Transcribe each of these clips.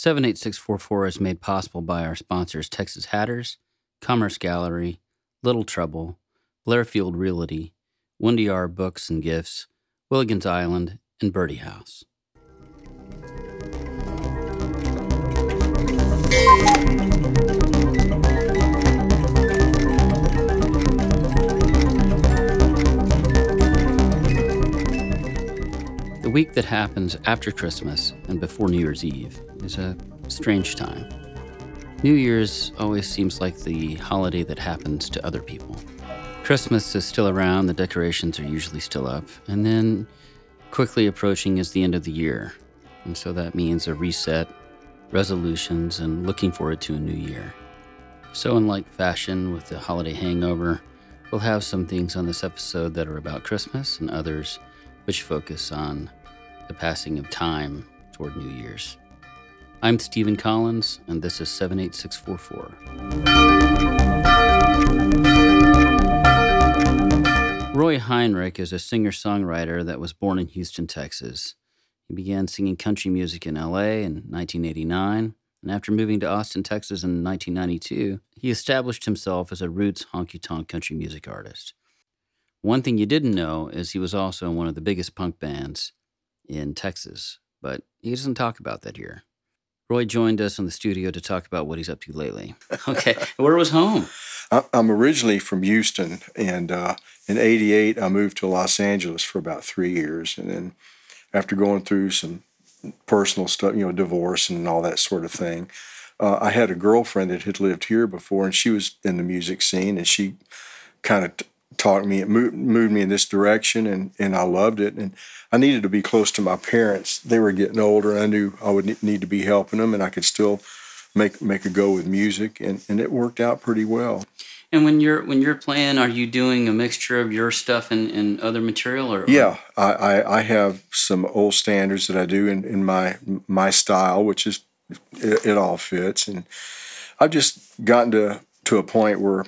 78644 is made possible by our sponsors Texas Hatters, Commerce Gallery, Little Trouble, Blairfield Realty, Wendy R. Books and Gifts, Willigans Island, and Birdie House. The week that happens after Christmas and before New Year's Eve is a strange time. New Year's always seems like the holiday that happens to other people. Christmas is still around, the decorations are usually still up, and then quickly approaching is the end of the year. And so that means a reset, resolutions, and looking forward to a new year. So, in like fashion with the holiday hangover, we'll have some things on this episode that are about Christmas and others which focus on the passing of time toward New Year's. I'm Stephen Collins, and this is 78644. Roy Heinrich is a singer songwriter that was born in Houston, Texas. He began singing country music in LA in 1989, and after moving to Austin, Texas in 1992, he established himself as a roots honky tonk country music artist. One thing you didn't know is he was also in one of the biggest punk bands in Texas, but he doesn't talk about that here. Roy joined us in the studio to talk about what he's up to lately. Okay, where was home? I'm originally from Houston, and uh, in '88 I moved to Los Angeles for about three years, and then after going through some personal stuff, you know, divorce and all that sort of thing, uh, I had a girlfriend that had lived here before, and she was in the music scene, and she kind of talked me, it moved, moved me in this direction, and, and I loved it. And I needed to be close to my parents. They were getting older, and I knew I would need to be helping them, and I could still make make a go with music, and, and it worked out pretty well. And when you're when you're playing, are you doing a mixture of your stuff and, and other material, or, or? Yeah, I, I, I have some old standards that I do in, in my my style, which is it, it all fits, and I've just gotten to to a point where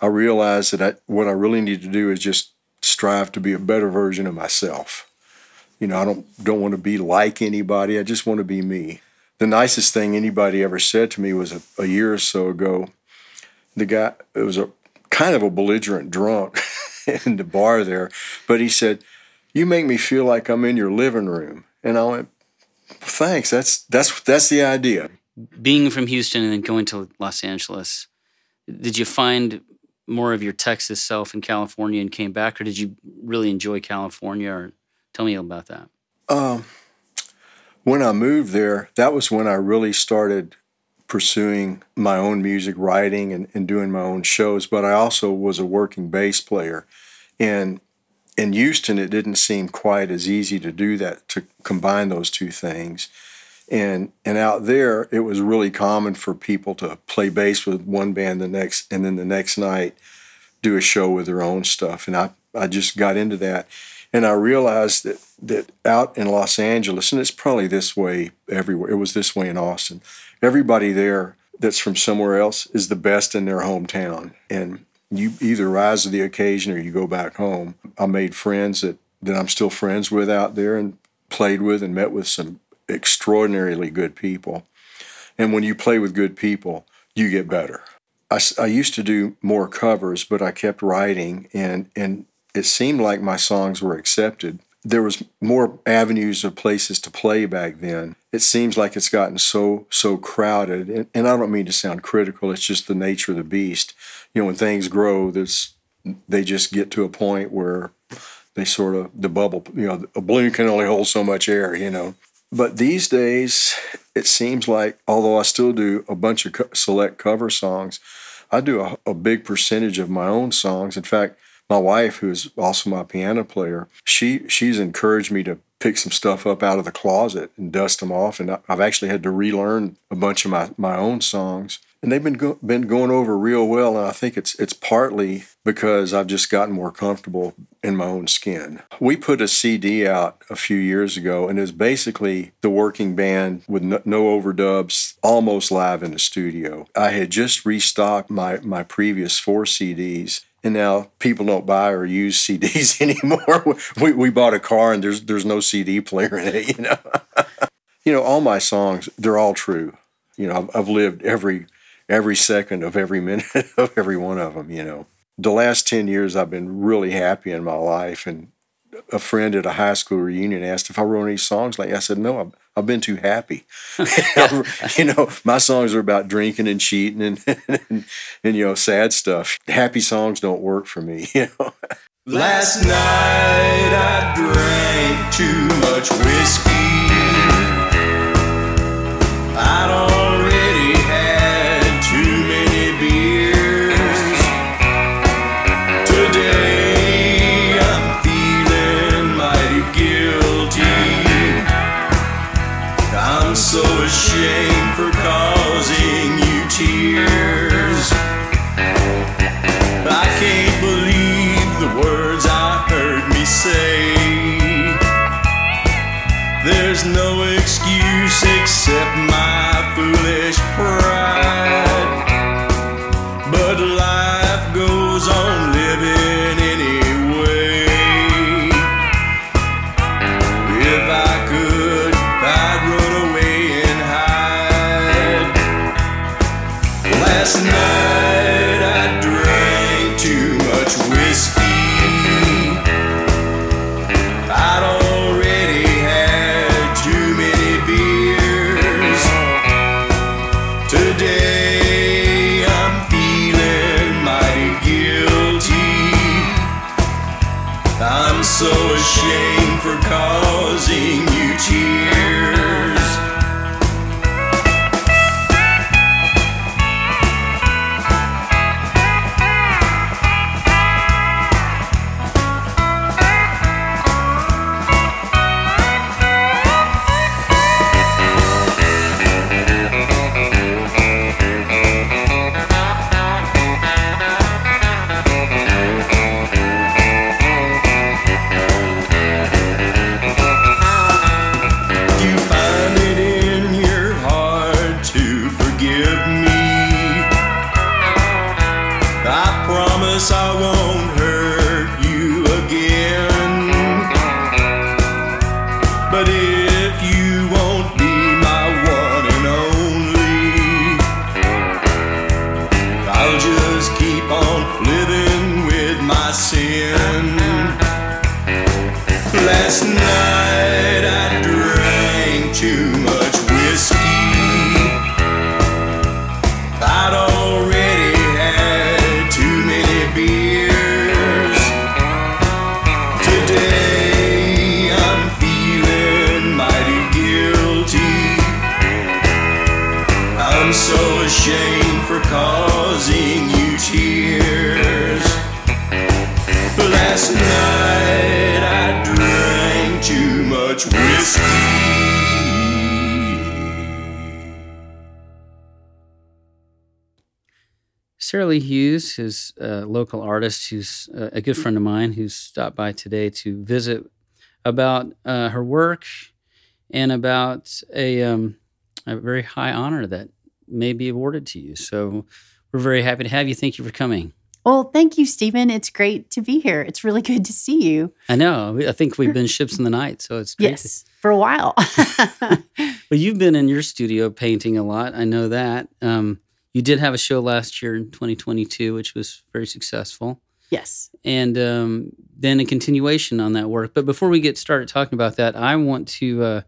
I realized that I, what I really need to do is just strive to be a better version of myself. You know, I don't don't want to be like anybody. I just want to be me. The nicest thing anybody ever said to me was a, a year or so ago. The guy it was a kind of a belligerent drunk in the bar there, but he said, "You make me feel like I'm in your living room." And I went, "Thanks. That's that's that's the idea." Being from Houston and then going to Los Angeles, did you find more of your Texas self in California and came back, or did you really enjoy California? Or tell me about that. Um, when I moved there, that was when I really started pursuing my own music writing and, and doing my own shows. But I also was a working bass player, and in Houston, it didn't seem quite as easy to do that to combine those two things. And and out there, it was really common for people to play bass with one band the next, and then the next night do a show with their own stuff. And I I just got into that, and I realized that that out in Los Angeles, and it's probably this way everywhere. It was this way in Austin. Everybody there that's from somewhere else is the best in their hometown, and you either rise to the occasion or you go back home. I made friends that that I'm still friends with out there, and played with and met with some extraordinarily good people. And when you play with good people, you get better. I, I used to do more covers, but I kept writing, and, and it seemed like my songs were accepted. There was more avenues of places to play back then. It seems like it's gotten so so crowded, and, and I don't mean to sound critical. It's just the nature of the beast. You know, when things grow, there's they just get to a point where they sort of the bubble. You know, a balloon can only hold so much air. You know, but these days, it seems like, although I still do a bunch of co- select cover songs, I do a, a, big percentage of my own songs. In fact, my wife, who's also my piano player, she she's encouraged me to pick some stuff up out of the closet and dust them off. And I've actually had to relearn a bunch of my, my own songs and they've been go- been going over real well. And I think it's it's partly because I've just gotten more comfortable in my own skin. We put a CD out a few years ago, and it's basically the working band with no, no overdubs, almost live in the studio. I had just restocked my my previous four CDs. And now people don't buy or use CDs anymore. we, we bought a car and there's there's no CD player in it, you know. you know, all my songs, they're all true. You know, I've, I've lived every every second of every minute of every one of them. You know, the last ten years I've been really happy in my life, and a friend at a high school reunion asked if I wrote any songs like I said no I've, I've been too happy you know my songs are about drinking and cheating and, and, and you know sad stuff happy songs don't work for me you know Last night I drank too much whiskey. I'd already Lee Hughes is a local artist who's uh, a good friend of mine who's stopped by today to visit about uh, her work and about a, um, a very high honor that may be awarded to you. So we're very happy to have you. Thank you for coming. Well, thank you, Stephen. It's great to be here. It's really good to see you. I know. I think we've been ships in the night, so it's great. to- Yes, for a while. Well, you've been in your studio painting a lot. I know that. Um, you did have a show last year in 2022, which was very successful. yes. and um, then a continuation on that work. But before we get started talking about that, I want to uh,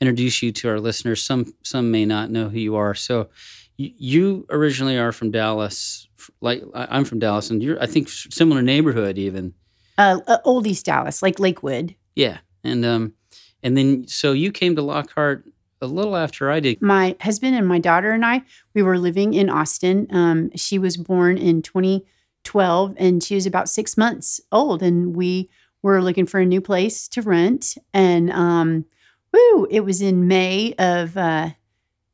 introduce you to our listeners. Some some may not know who you are. So you, you originally are from Dallas. Like I'm from Dallas, and you're I think similar neighborhood even. Uh, uh, Old East Dallas, like Lakewood. Yeah, and um, and then so you came to Lockhart a little after I did. My husband and my daughter and I, we were living in Austin. Um, she was born in 2012 and she was about six months old. And we were looking for a new place to rent. And um, woo, it was in May of uh,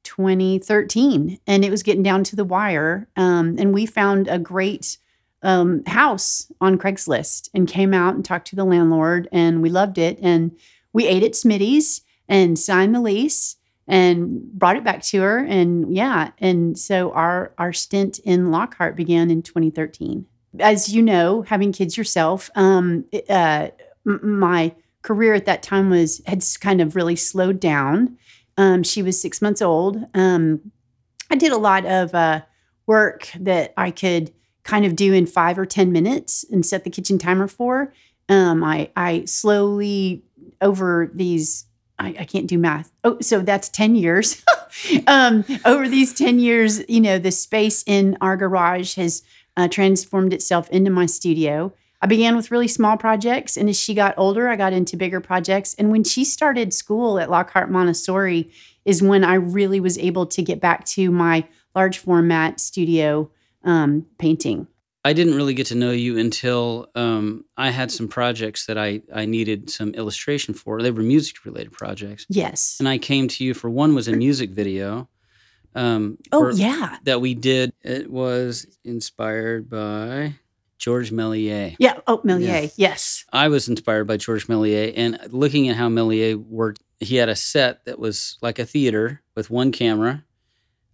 2013 and it was getting down to the wire. Um, and we found a great um, house on Craigslist and came out and talked to the landlord and we loved it. And we ate at Smitty's and signed the lease and brought it back to her. And yeah, and so our our stint in Lockhart began in 2013. As you know, having kids yourself, um, uh, my career at that time was had kind of really slowed down. Um, she was six months old. Um, I did a lot of uh, work that I could kind of do in five or 10 minutes and set the kitchen timer for. Um, I, I slowly, over these, I, I can't do math. Oh, so that's 10 years. um, over these 10 years, you know, the space in our garage has uh, transformed itself into my studio. I began with really small projects, and as she got older, I got into bigger projects. And when she started school at Lockhart Montessori, is when I really was able to get back to my large format studio um, painting. I didn't really get to know you until um, I had some projects that I, I needed some illustration for. They were music related projects. Yes. And I came to you for one was a music video. Um, oh, for- yeah. That we did. It was inspired by George Méliès. Yeah. Oh, Millier. Yeah. Yes. I was inspired by George Méliès and looking at how Méliès worked. He had a set that was like a theater with one camera,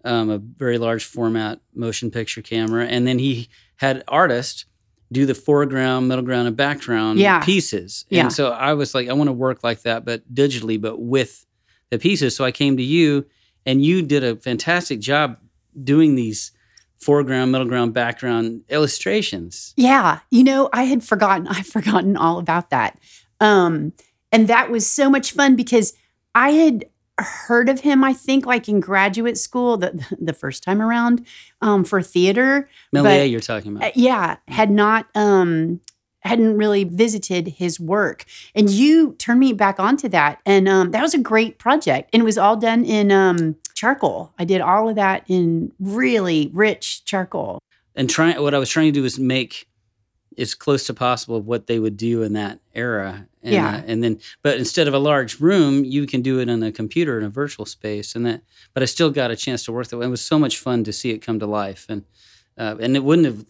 um, a very large format motion picture camera, and then he had artists do the foreground, middle ground, and background Yeah. pieces. Yeah. And so I was like, I want to work like that, but digitally, but with the pieces. So I came to you, and you did a fantastic job doing these foreground, middle ground, background illustrations. Yeah, you know, I had forgotten. I've forgotten all about that. Um, and that was so much fun because I had heard of him. I think like in graduate school, the the first time around um, for theater. Méliès, you're talking about. Uh, yeah, had not um, hadn't really visited his work, and you turned me back onto that, and um, that was a great project, and it was all done in um, charcoal. I did all of that in really rich charcoal. and trying what I was trying to do was make as close to possible of what they would do in that era. And, Yeah. uh, and then, but instead of a large room, you can do it in a computer in a virtual space. And that, but I still got a chance to work that way. It was so much fun to see it come to life, and uh, and it wouldn't have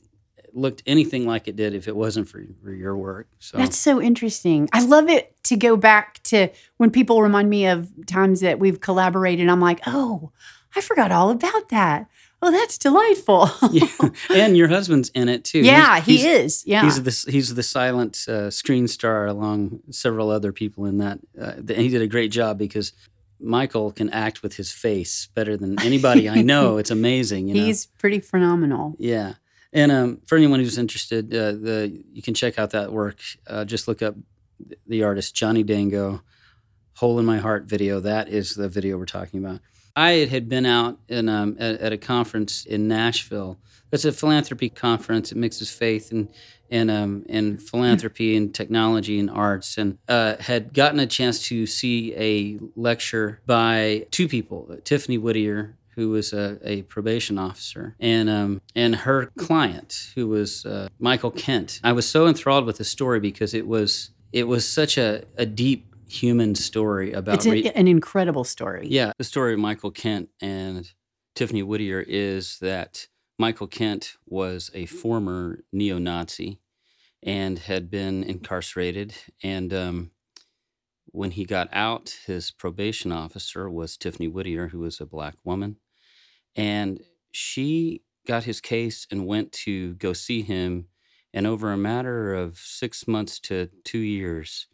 looked anything like it did if it wasn't for, for your work. So That's so interesting. I love it to go back to when people remind me of times that we've collaborated. I'm like, oh, I forgot all about that. Oh, that's delightful. yeah. and your husband's in it too. yeah, He's- he he's- is. Yeah. He's the he's the silent uh, screen star along several other people in that. Uh, he did a great job because Michael can act with his face better than anybody I know. It's amazing. You know? He's pretty phenomenal. yeah. And um, for anyone who's interested, uh, the you can check out that work. Uh, just look up the artist Johnny Dango, "Hole in My Heart" video. That is the video we're talking about. I had been out in, um, at, at a conference in Nashville. It's a philanthropy conference. It mixes faith and and um, and philanthropy and technology and arts, and uh, had gotten a chance to see a lecture by two people, Tiffany Whittier, who was a, a probation officer, and um, and her client, who was uh, Michael Kent. I was so enthralled with the story because it was it was such a, a deep human story about It's a, re- an incredible story. yeah, the story of Michael Kent and Tiffany Whittier is that Michael Kent was a former neo Nazi and had been incarcerated. And um, when he got out, his probation officer was Tiffany Whittier, who was a black woman. And she got his case and went to go see him. And over a matter of six months to two years,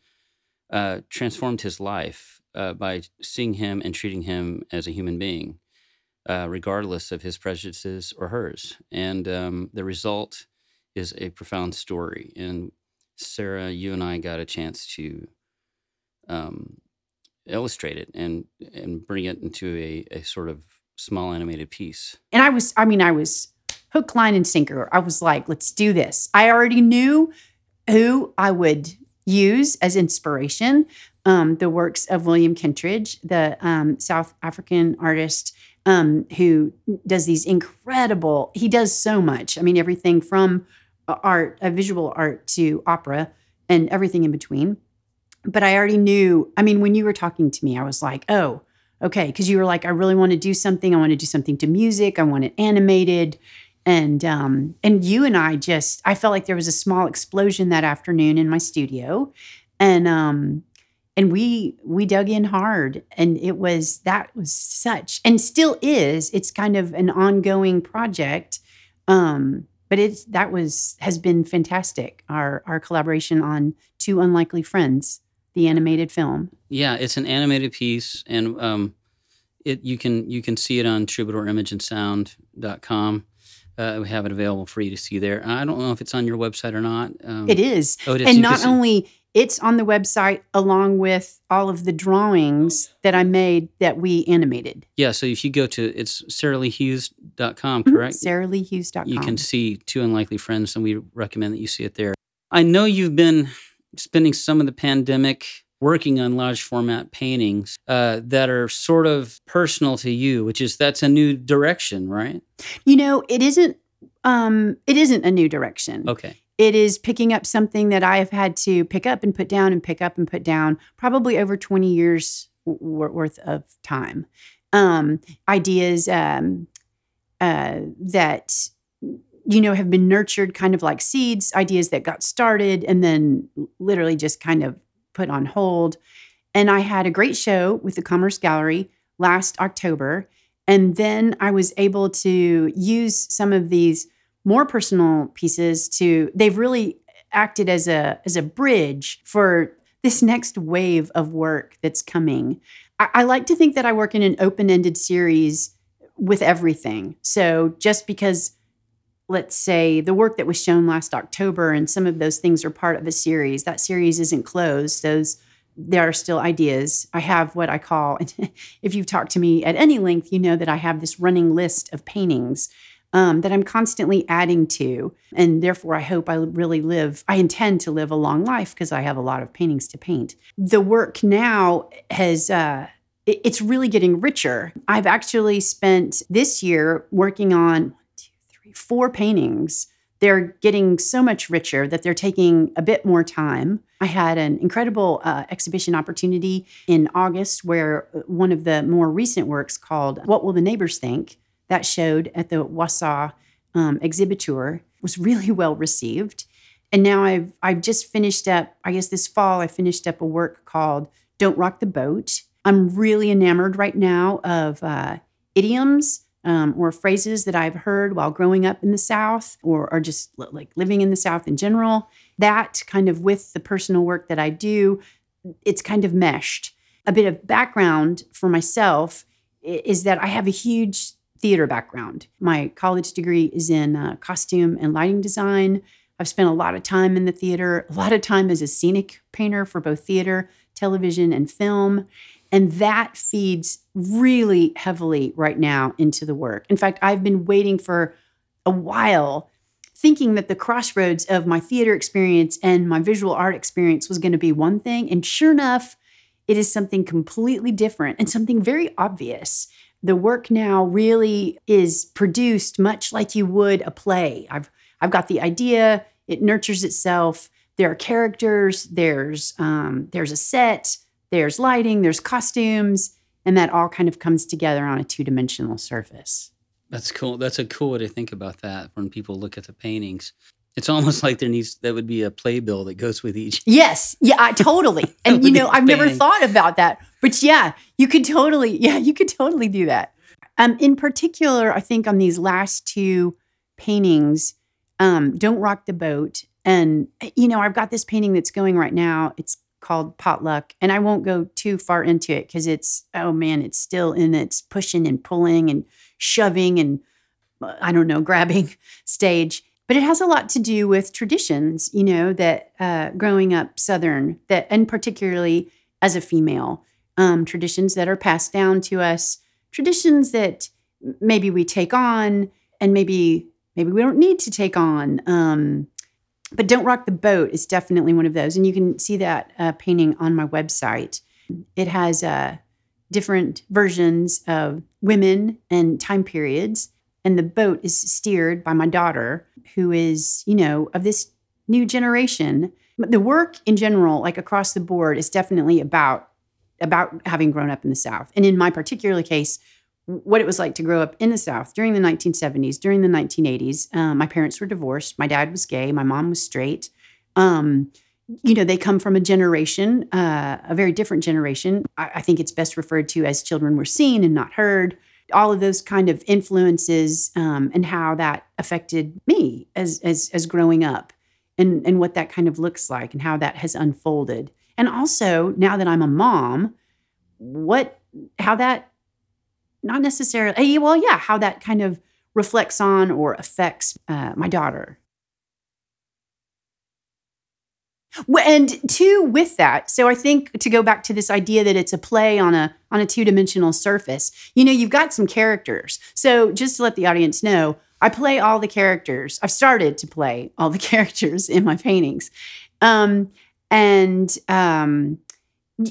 uh, transformed his life uh, by seeing him and treating him as a human being, uh, regardless of his prejudices or hers. And um, the result is a profound story. And Sarah, you and I got a chance to um, illustrate it and and bring it into a, a sort of small animated piece. And I was, I mean, I was hook, line, and sinker. I was like, let's do this. I already knew who I would use as inspiration. Um, the works of William Kentridge, the um, South African artist um, who does these incredible, he does so much. I mean, everything from art, uh, visual art to opera and everything in between. But I already knew, I mean, when you were talking to me, I was like, oh, okay. Because you were like, I really want to do something. I want to do something to music. I want it animated. And um, and you and I just, I felt like there was a small explosion that afternoon in my studio. And um, and we we dug in hard and it was that was such and still is it's kind of an ongoing project um but it's that was has been fantastic our our collaboration on two unlikely friends the animated film Yeah, it's an animated piece, and um, it you can you can see it on troubadourimageandsound.com. Uh, we have it available for you to see there. I don't know if it's on your website or not. Um, It is. Oh, it is. and not only it's on the website along with all of the drawings that I made that we animated. Yeah, so if you go to it's sarahleehughes.com, Mhm. correct? SarahLeeHughes.com. You can see Two Unlikely Friends, and we recommend that you see it there. I know you've been spending some of the pandemic working on large format paintings uh, that are sort of personal to you, which is that's a new direction, right? You know, it isn't. Um, it isn't a new direction. Okay. It is picking up something that I have had to pick up and put down and pick up and put down probably over 20 years w- worth of time. Um, ideas um, uh, that, you know, have been nurtured kind of like seeds, ideas that got started and then literally just kind of put on hold. And I had a great show with the Commerce Gallery last October. And then I was able to use some of these more personal pieces to they've really acted as a as a bridge for this next wave of work that's coming. I, I like to think that I work in an open-ended series with everything. So just because let's say the work that was shown last October and some of those things are part of a series, that series isn't closed. Those there are still ideas. I have what I call, if you've talked to me at any length, you know that I have this running list of paintings um, that I'm constantly adding to. And therefore, I hope I really live, I intend to live a long life because I have a lot of paintings to paint. The work now has, uh, it's really getting richer. I've actually spent this year working on four paintings. They're getting so much richer that they're taking a bit more time. I had an incredible uh, exhibition opportunity in August where uh, one of the more recent works called What Will the Neighbors Think? that showed at the Wausau um, exhibit tour was really well received. And now I've I've just finished up. I guess this fall I finished up a work called "Don't Rock the Boat." I'm really enamored right now of uh, idioms um, or phrases that I've heard while growing up in the South, or or just li- like living in the South in general. That kind of with the personal work that I do, it's kind of meshed. A bit of background for myself is that I have a huge theater background. My college degree is in uh, costume and lighting design. I've spent a lot of time in the theater, a lot of time as a scenic painter for both theater, television, and film. And that feeds really heavily right now into the work. In fact, I've been waiting for a while, thinking that the crossroads of my theater experience and my visual art experience was going to be one thing. And sure enough, it is something completely different and something very obvious the work now really is produced much like you would a play. I've I've got the idea, it nurtures itself. There are characters, there's um, there's a set, there's lighting, there's costumes, and that all kind of comes together on a two dimensional surface. That's cool. That's a cool way to think about that when people look at the paintings. It's almost like there needs that would be a playbill that goes with each. Yes, yeah, I totally. And you know, I've never thought about that, but yeah, you could totally, yeah, you could totally do that. Um, in particular, I think on these last two paintings, um, "Don't Rock the Boat," and you know, I've got this painting that's going right now. It's called Potluck, and I won't go too far into it because it's oh man, it's still in its pushing and pulling and shoving and uh, I don't know, grabbing stage. But it has a lot to do with traditions, you know, that uh, growing up Southern, that and particularly as a female, um, traditions that are passed down to us, traditions that maybe we take on, and maybe maybe we don't need to take on. Um, but don't rock the boat is definitely one of those, and you can see that uh, painting on my website. It has uh, different versions of women and time periods and the boat is steered by my daughter who is you know of this new generation the work in general like across the board is definitely about about having grown up in the south and in my particular case what it was like to grow up in the south during the 1970s during the 1980s um, my parents were divorced. My dad was gay. My mom was straight. Um, you know they come from a generation uh, a very different generation. I, I think it's best referred to as children were seen and not heard. All of those kind of influences um, and how that affected me as as as growing up and and what that kind of looks like and how that has unfolded. And also now that i'm a mom what how that not necessarily, eh, well, yeah, how that kind of reflects on or affects uh, my daughter. And two, with that, so I think to go back to this idea that it's a play on a on a two dimensional surface. You know, you've got some characters. So just to let the audience know, I play all the characters. I've started to play all the characters in my paintings, um, and um,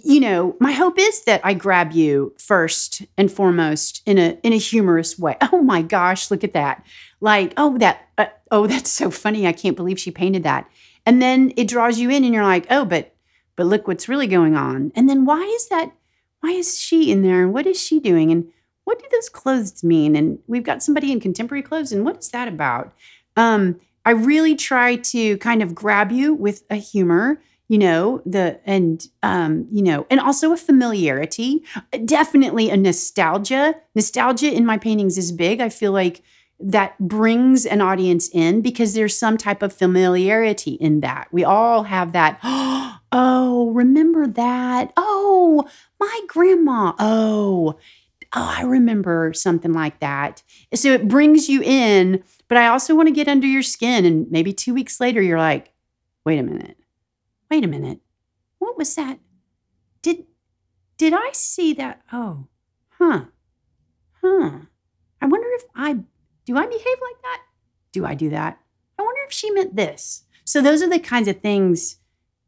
you know, my hope is that I grab you first and foremost in a in a humorous way. Oh my gosh, look at that! Like, oh that, uh, oh that's so funny. I can't believe she painted that and then it draws you in and you're like oh but but look what's really going on and then why is that why is she in there and what is she doing and what do those clothes mean and we've got somebody in contemporary clothes and what is that about um i really try to kind of grab you with a humor you know the and um you know and also a familiarity definitely a nostalgia nostalgia in my paintings is big i feel like that brings an audience in because there's some type of familiarity in that. We all have that, oh, remember that? Oh, my grandma. Oh, oh, I remember something like that. So it brings you in, but I also want to get under your skin. And maybe two weeks later, you're like, wait a minute, wait a minute. What was that? Did did I see that? Oh, huh. Huh. I wonder if I do I behave like that? Do I do that? I wonder if she meant this. So those are the kinds of things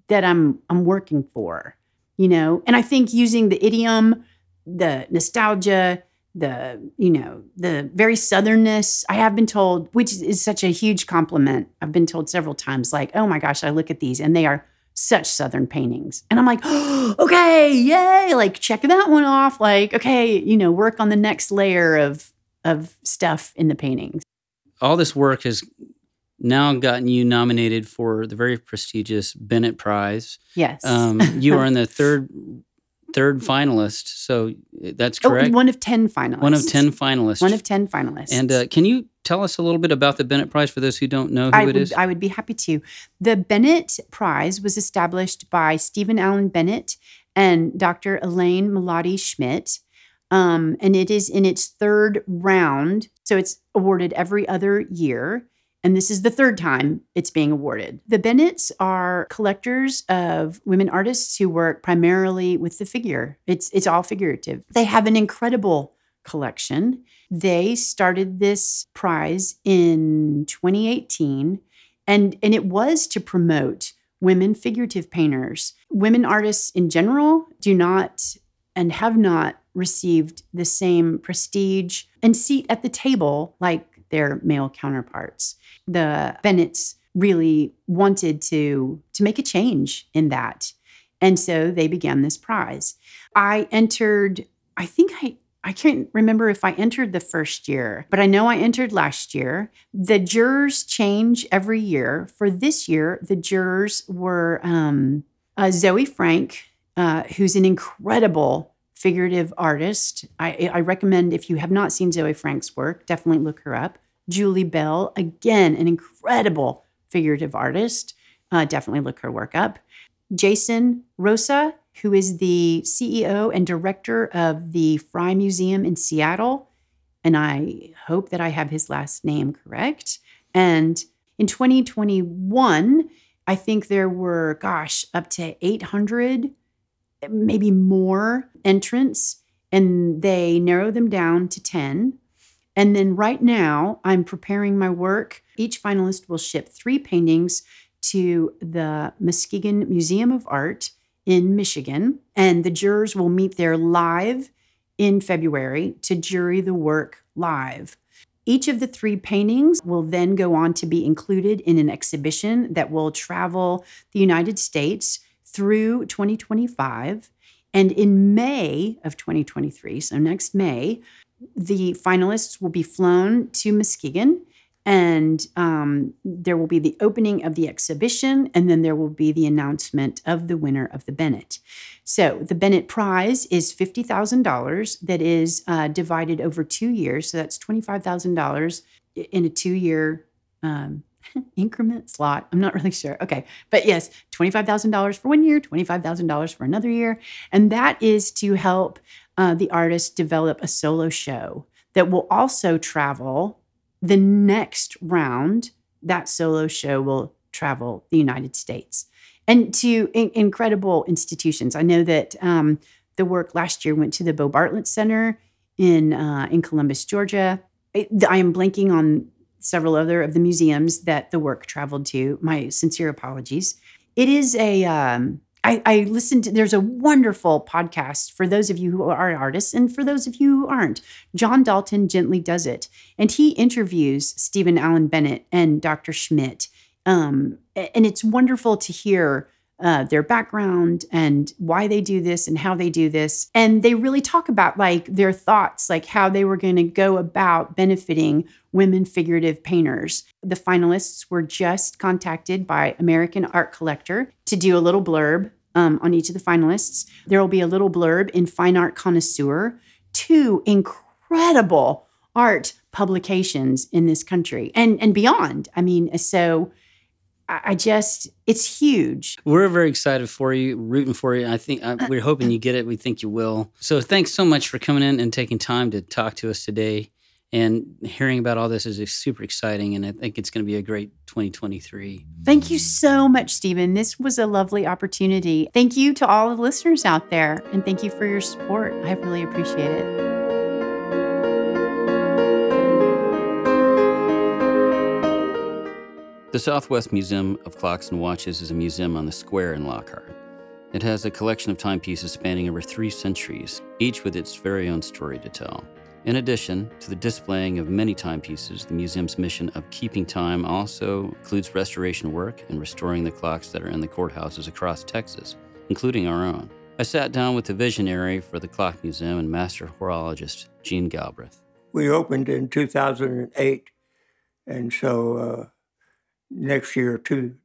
that I'm I'm working for, you know. And I think using the idiom, the nostalgia, the you know the very southernness i have been told which is such a huge compliment i've been told several times like oh my gosh i look at these and they are such southern paintings and i'm like oh, okay yay like check that one off like okay you know work on the next layer of of stuff in the paintings. All this work has now gotten you nominated for the very prestigious Bennett Prize. Yes. Um, you are in the third third finalist, so that's Oh, correct. one of 10 finalists. One of ten finalists. One of 10 finalists. And uh, can you tell us a little bit about the Bennett Prize for those who don't know who I it would, is? I would be happy to. The Bennett Prize was established by Steven Alan Bennett and Dr. Elaine Melotti Schmidt. Um, and it is in its third round. So it's awarded every other year. And this is the third time it's being awarded. The Bennetts are collectors of women artists who work primarily with the figure. It's it's all figurative. They have an incredible collection. They started this prize in 2018 and and it was to promote women figurative painters. Women artists in general do not and have not received the same prestige and seat at the table like their male counterparts. The Bennetts really wanted to to make a change in that. And so they began this prize. I entered I think I I can't remember if I entered the first year, but I know I entered last year. The jurors change every year. For this year, the jurors were um, uh, Zoe Frank, uh, who's an incredible figurative artist. I, I recommend if you have not seen Zoey Frank's work, definitely look her up. Julie Bell, again, an incredible figurative artist. Uh, definitely look her work up. Jason Rosa, who is the CEO and director of the Frye Museum in Seattle. And I hope that I have his last name correct. And in 2021, I think there were, gosh, up to 800 maybe more entrants, and they narrow them down to 10. And then right now, I'm preparing my work. Each finalist will ship three paintings to the Muskegon Museum of Art in Michigan, and the jurors will meet there live in February to jury the work live. Each of the three paintings will then go on to be included in an exhibition that will travel the United States through 2025. And in May of 2023, so next May, the finalists will be flown to Muskegon and um, there will be the opening of the exhibition, and then there will be the announcement of the winner of the Bennett. So the Bennett Prize is fifty thousand dollars. That is uh, divided over two years, so that's twenty five thousand dollars in a two year um, increment slot. I'm not really sure. Okay. But yes, $25,000 for one year, $25,000 for another year. And that is to help uh, the artist develop a solo show that will also travel the next round. That solo show will travel the United States and to in- incredible institutions. I know that um, the work last year went to the Bo Bartlett Center in uh, in Columbus, Georgia. I, I am blanking on several other of the museums that the work traveled to. My sincere apologies. It is a. Um, I, I listened to. There's a wonderful podcast for those of you who are artists, and for those of you who aren't. John Dalton gently does it, and he interviews Steven Alan Bennett and Dr. Schmidt. Um, and it's wonderful to hear uh, their background and why they do this and how they do this. And they really talk about like their thoughts, like how they were going to go about benefiting women figurative painters. The finalists were just contacted by American Art Collector to do a little blurb um, on each of the finalists. There will be a little blurb in Fine Art Connoisseur, two incredible art publications in this country and and beyond. I mean, so I just, it's huge. We're very excited for you, rooting for you. I think uh, we're hoping you get it. We think you will. So thanks so much for coming in and taking time to talk to us today. And hearing about all this is super exciting. And I think it's going to be a great 2023. Thank you so much, Stephen. This was a lovely opportunity. Thank you to all the listeners out there. And thank you for your support. I really appreciate it. The Southwest Museum of Clocks and Watches is a museum on the square in Lockhart. It has a collection of timepieces spanning over three centuries, each with its very own story to tell. In addition to the displaying of many timepieces, the museum's mission of keeping time also includes restoration work and restoring the clocks that are in the courthouses across Texas, including our own. I sat down with the visionary for the Clock Museum and master horologist Gene Galbraith. We opened in 2008, and so uh, next year, to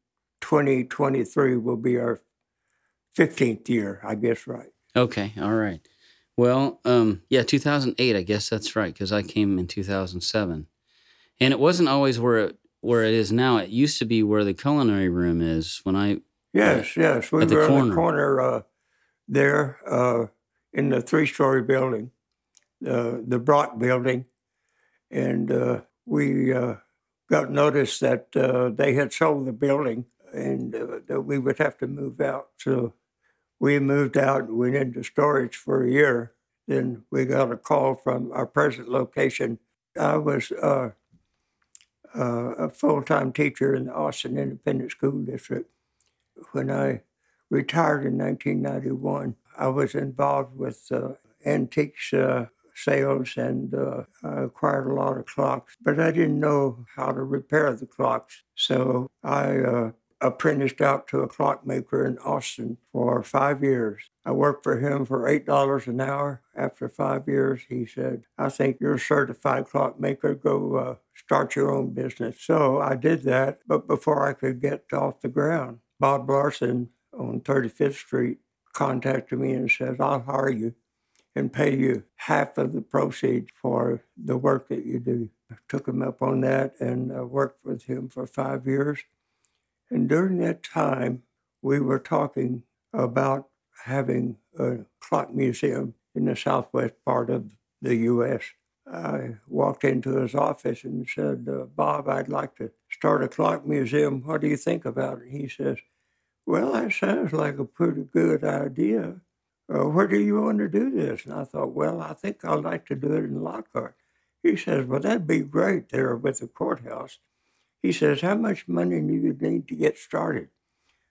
2023, will be our 15th year, I guess, right? Okay, all right. Well, um, yeah, 2008, I guess that's right, because I came in 2007. And it wasn't always where it, where it is now. It used to be where the culinary room is when I. Yes, yes. We at the were in corner. the corner uh, there uh, in the three story building, uh, the Brock building. And uh, we uh, got notice that uh, they had sold the building and uh, that we would have to move out. So we moved out and went into storage for a year. Then we got a call from our present location. I was uh, uh, a full time teacher in the Austin Independent School District. When I retired in 1991, I was involved with uh, antiques uh, sales and uh, I acquired a lot of clocks, but I didn't know how to repair the clocks. So I uh, apprenticed out to a clockmaker in Austin for five years. I worked for him for $8 an hour. After five years, he said, I think you're a certified clockmaker. Go uh, start your own business. So I did that. But before I could get off the ground, Bob Larson on 35th Street contacted me and said, I'll hire you and pay you half of the proceeds for the work that you do. I took him up on that and uh, worked with him for five years. And during that time, we were talking about having a clock museum in the southwest part of the U.S. I walked into his office and said, uh, Bob, I'd like to start a clock museum. What do you think about it? He says, Well, that sounds like a pretty good idea. Uh, where do you want to do this? And I thought, Well, I think I'd like to do it in Lockhart. He says, Well, that'd be great there with the courthouse. He says, How much money do you need to get started?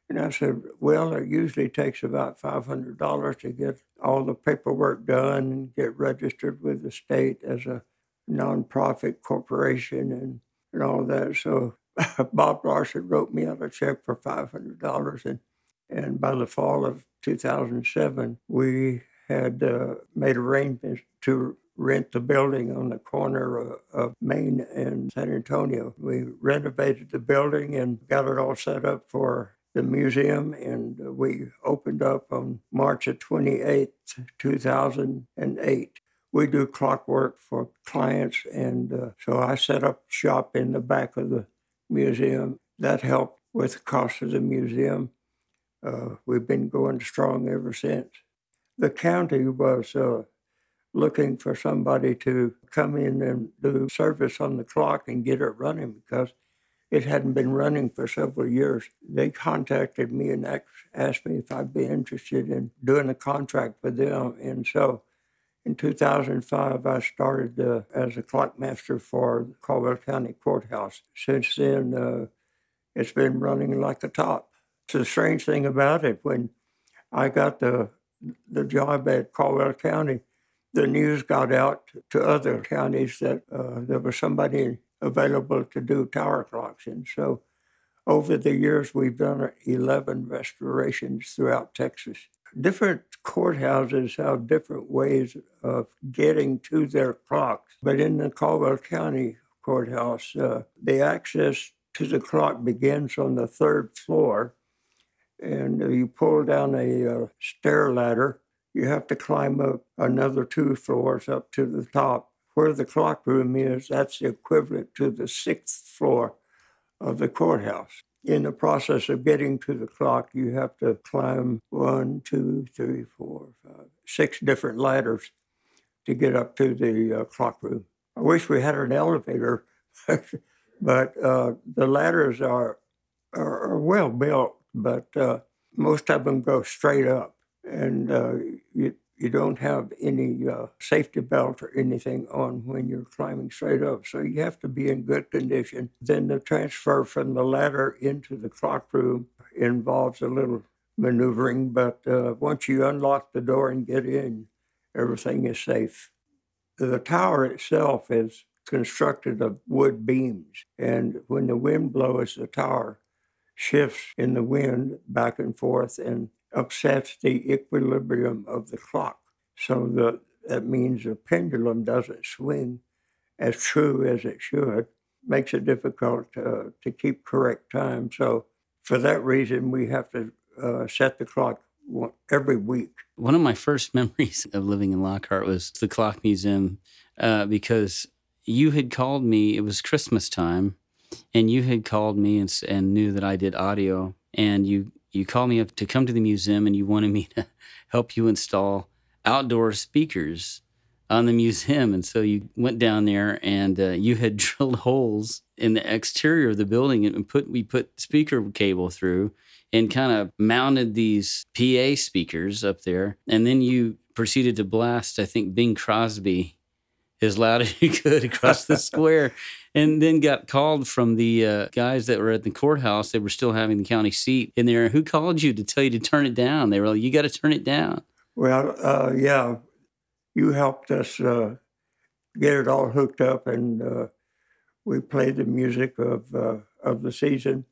And I said, Well, it usually takes about $500 to get all the paperwork done and get registered with the state as a nonprofit corporation and, and all that. So Bob Larson wrote me out a check for $500. And, and by the fall of 2007, we had uh, made arrangements to rent the building on the corner of, of Main and San Antonio. We renovated the building and got it all set up for the museum, and uh, we opened up on March of 28th, 2008. We do clockwork for clients, and uh, so I set up shop in the back of the museum. That helped with the cost of the museum. Uh, we've been going strong ever since. The county was uh, looking for somebody to come in and do service on the clock and get it running because it hadn't been running for several years. They contacted me and asked me if I'd be interested in doing a contract with them. And so in 2005, I started uh, as a clockmaster for Caldwell County Courthouse. Since then, uh, it's been running like a top. The strange thing about it. When I got the the job at Caldwell County, the news got out to other counties that uh, there was somebody available to do tower clocks. And so over the years, we've done 11 restorations throughout Texas. Different courthouses have different ways of getting to their clocks. But in the Caldwell County courthouse, uh, the access to the clock begins on the third floor. And you pull down a uh, stair ladder you have to climb up another two floors up to the top. Where the clock room is, that's equivalent to the sixth floor of the courthouse. In the process of getting to the clock, you have to climb one, two, three, four, five, six different ladders to get up to the uh, clock room. I wish we had an elevator, but uh, the ladders are, are, are well built, but uh, most of them go straight up and uh, you, you don't have any uh, safety belt or anything on when you're climbing straight up. So you have to be in good condition. Then the transfer from the ladder into the clock room involves a little maneuvering, but uh, once you unlock the door and get in, everything is safe. The tower itself is constructed of wood beams, and when the wind blows, the tower shifts in the wind back and forth, and upsets the equilibrium of the clock. So the, that means the pendulum doesn't swing as true as it should, makes it difficult uh, to keep correct time. So for that reason, we have to uh, set the clock every week. One of my first memories of living in Lockhart was the Clock Museum uh, because you had called me, it was Christmas time, and you had called me and, and knew that I did audio, and you you called me up to come to the museum and you wanted me to help you install outdoor speakers on the museum. And so you went down there and uh, you had drilled holes in the exterior of the building and put we put speaker cable through and kind of mounted these PA speakers up there. And then you proceeded to blast, I think, Bing Crosby as loud as you could across the square and then got called from the uh, guys that were at the courthouse. They were still having the county seat in there. Who called you to tell you to turn it down? They were like, "You got to turn it down." Well, uh, yeah, you helped us uh, get it all hooked up, and uh, we played the music of uh, of the season,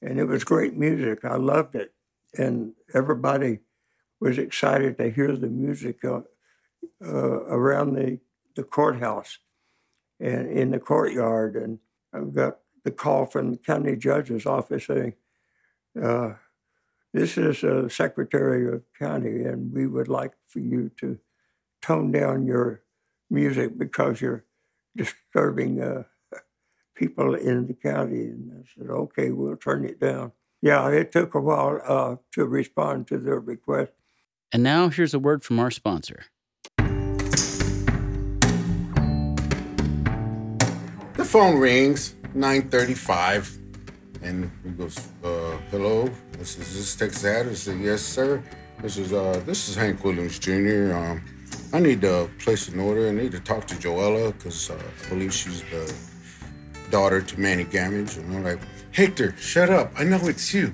and it was great music. I loved it, and everybody was excited to hear the music uh, around the the courthouse and in the courtyard. And I got the call from the county judge's office saying, uh, this is a secretary of county, and we would like for you to tone down your music because you're disturbing uh, people in the county. And I said, okay, we'll turn it down. Yeah, it took a while uh, to respond to their request. And now here's a word from our sponsor. Phone rings, 935, and he goes, uh, hello, this is this Texas Hatter. I said, yes, sir. This is uh, this is Hank Williams Jr. Um, I need to place an order. I need to talk to Joella because uh, I believe she's the daughter to Manny Gammage. And I'm like, Hector, shut up. I know it's you.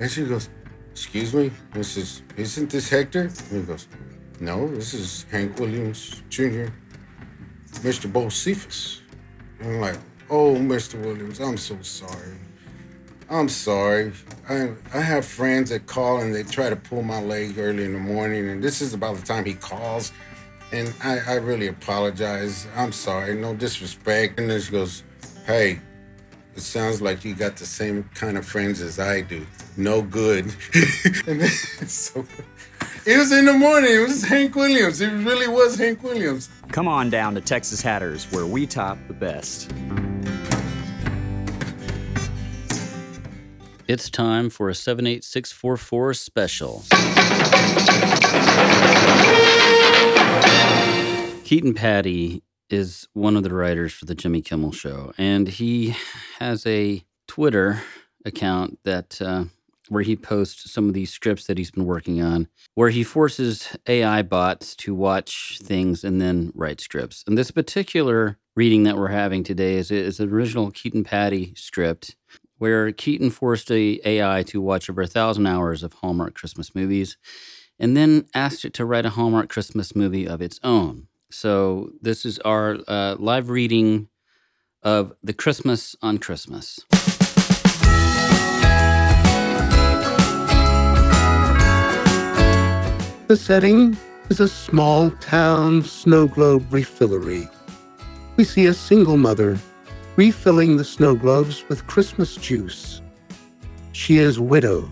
And she goes, excuse me, this is, isn't this Hector? And he goes, no, this is Hank Williams Jr., Mr. Bocephus. I'm like, oh, Mr. Williams, I'm so sorry. I'm sorry. I I have friends that call and they try to pull my leg early in the morning, and this is about the time he calls. And I, I really apologize. I'm sorry. No disrespect. And this goes, hey, it sounds like you got the same kind of friends as I do. No good. and so it was in the morning. It was Hank Williams. It really was Hank Williams. Come on down to Texas Hatters, where we top the best. It's time for a 78644 special. Keaton Patti is one of the writers for the Jimmy Kimmel Show, and he has a Twitter account that uh, where he posts some of these scripts that he's been working on, where he forces AI bots to watch things and then write scripts. And this particular reading that we're having today is is an original Keaton Patti script where Keaton forced a AI to watch over a thousand hours of Hallmark Christmas movies, and then asked it to write a Hallmark Christmas movie of its own. So this is our uh, live reading of The Christmas on Christmas. The setting is a small town snow globe refillery. We see a single mother refilling the snow globes with Christmas juice. She is widow.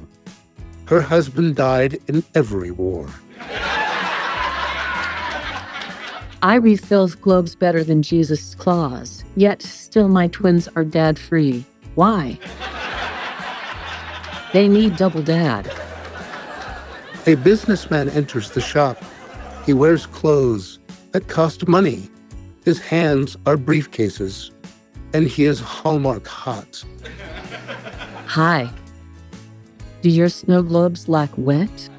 Her husband died in every war. I refill globes better than Jesus' claws, yet still my twins are dad free. Why? They need double dad. A businessman enters the shop. He wears clothes that cost money. His hands are briefcases, and he is Hallmark hot. Hi. Do your snow globes lack wet?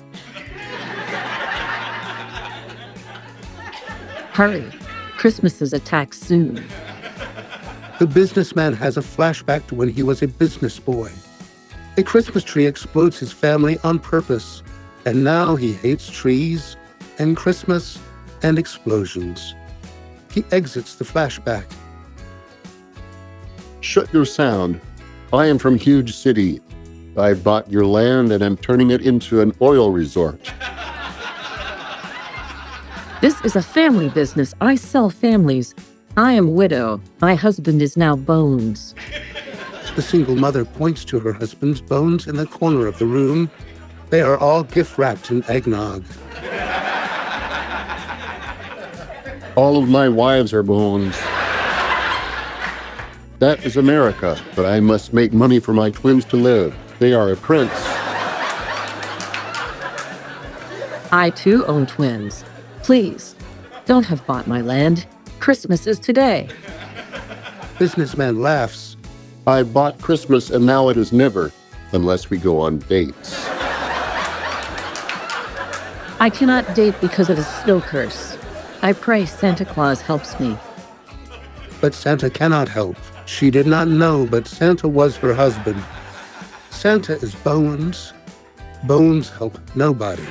Hurry. Christmas is attack soon. The businessman has a flashback to when he was a business boy. A Christmas tree explodes his family on purpose, and now he hates trees and Christmas and explosions. He exits the flashback. Shut your sound. I am from Huge City. I bought your land and am turning it into an oil resort. This is a family business. I sell families. I am widow. My husband is now Bones. The single mother points to her husband's bones in the corner of the room. They are all gift wrapped in eggnog. All of my wives are bones. That is America, but I must make money for my twins to live. They are a prince. I too own twins. Please, don't have bought my land. Christmas is today. Businessman laughs. I bought Christmas and now it is never, unless we go on dates. I cannot date because of a snow curse. I pray Santa Claus helps me. But Santa cannot help. She did not know, but Santa was her husband. Santa is Bones. Bones help nobody.